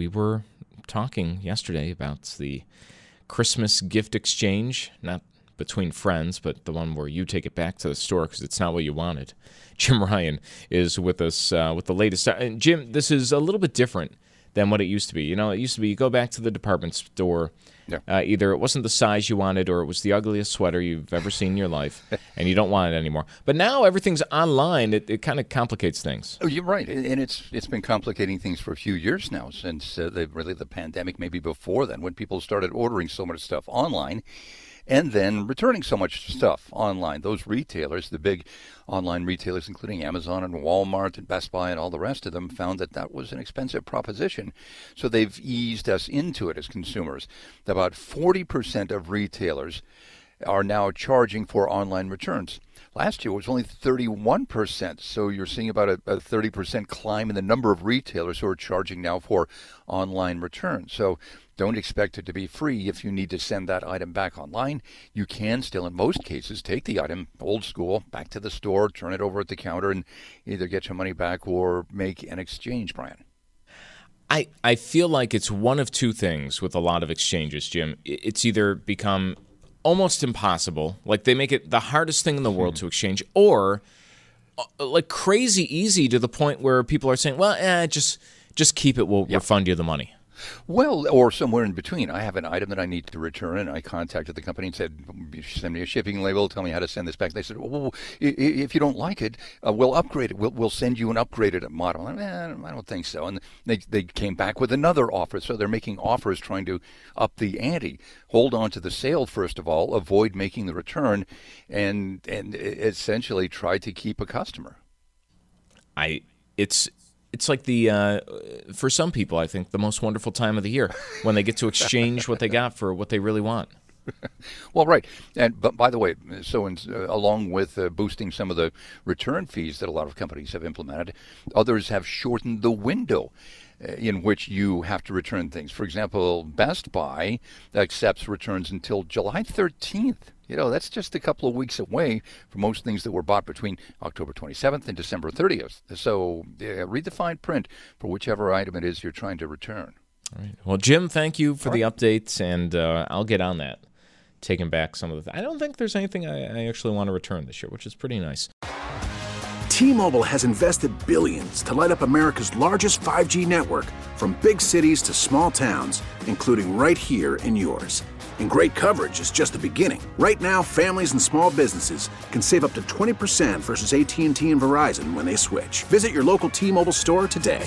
We were talking yesterday about the Christmas gift exchange, not between friends, but the one where you take it back to the store because it's not what you wanted. Jim Ryan is with us uh, with the latest. And Jim, this is a little bit different than what it used to be. You know, it used to be you go back to the department store. Yeah. Uh, either it wasn't the size you wanted or it was the ugliest sweater you've ever seen in your life and you don't want it anymore. But now everything's online. It, it kind of complicates things. Oh, you're right, and it's it's been complicating things for a few years now since uh, the really the pandemic, maybe before then, when people started ordering so much stuff online, and then returning so much stuff online. Those retailers, the big online retailers, including Amazon and Walmart and Best Buy and all the rest of them, found that that was an expensive proposition. So they've eased us into it as consumers. About 40% of retailers are now charging for online returns. Last year it was only 31%. So you're seeing about a, a 30% climb in the number of retailers who are charging now for online returns. So don't expect it to be free if you need to send that item back online. You can still, in most cases, take the item old school back to the store, turn it over at the counter, and either get your money back or make an exchange, Brian. I, I feel like it's one of two things with a lot of exchanges, Jim. It's either become almost impossible, like they make it the hardest thing in the world to exchange, or uh, like crazy easy to the point where people are saying, "Well, eh, just just keep it. We'll Yep. refund you the money." Well, or somewhere in between. I have an item that I need to return, and I contacted the company and said, "Send me a shipping label. Tell me how to send this back." They said, "Well, i- if you don't like it, uh, we'll upgrade it. We'll, we'll send you an upgraded model." Eh, I don't think so. And they they came back with another offer. So they're making offers, trying to up the ante. Hold on to the sale first of all. Avoid making the return, and and essentially try to keep a customer. I it's it's like the uh, for some people, I think the most wonderful time of the year when they get to exchange what they got for what they really want. Well, right, and but by the way, so in, uh, along with uh, boosting some of the return fees that a lot of companies have implemented, others have shortened the window uh, in which you have to return things. For example, Best Buy accepts returns until July 13th. You know, that's just a couple of weeks away for most things that were bought between October 27th and December 30th. So uh, read the fine print for whichever item it is you're trying to return. All right. Well, Jim, thank you for the updates, and uh, I'll get on that, taking back some of the. I don't think there's anything I, I actually want to return this year, which is pretty nice. T-Mobile has invested billions to light up America's largest 5G network from big cities to small towns, including right here in yours. And great coverage is just the beginning. Right now, families and small businesses can save up to 20% versus AT&T and Verizon when they switch. Visit your local T-Mobile store today.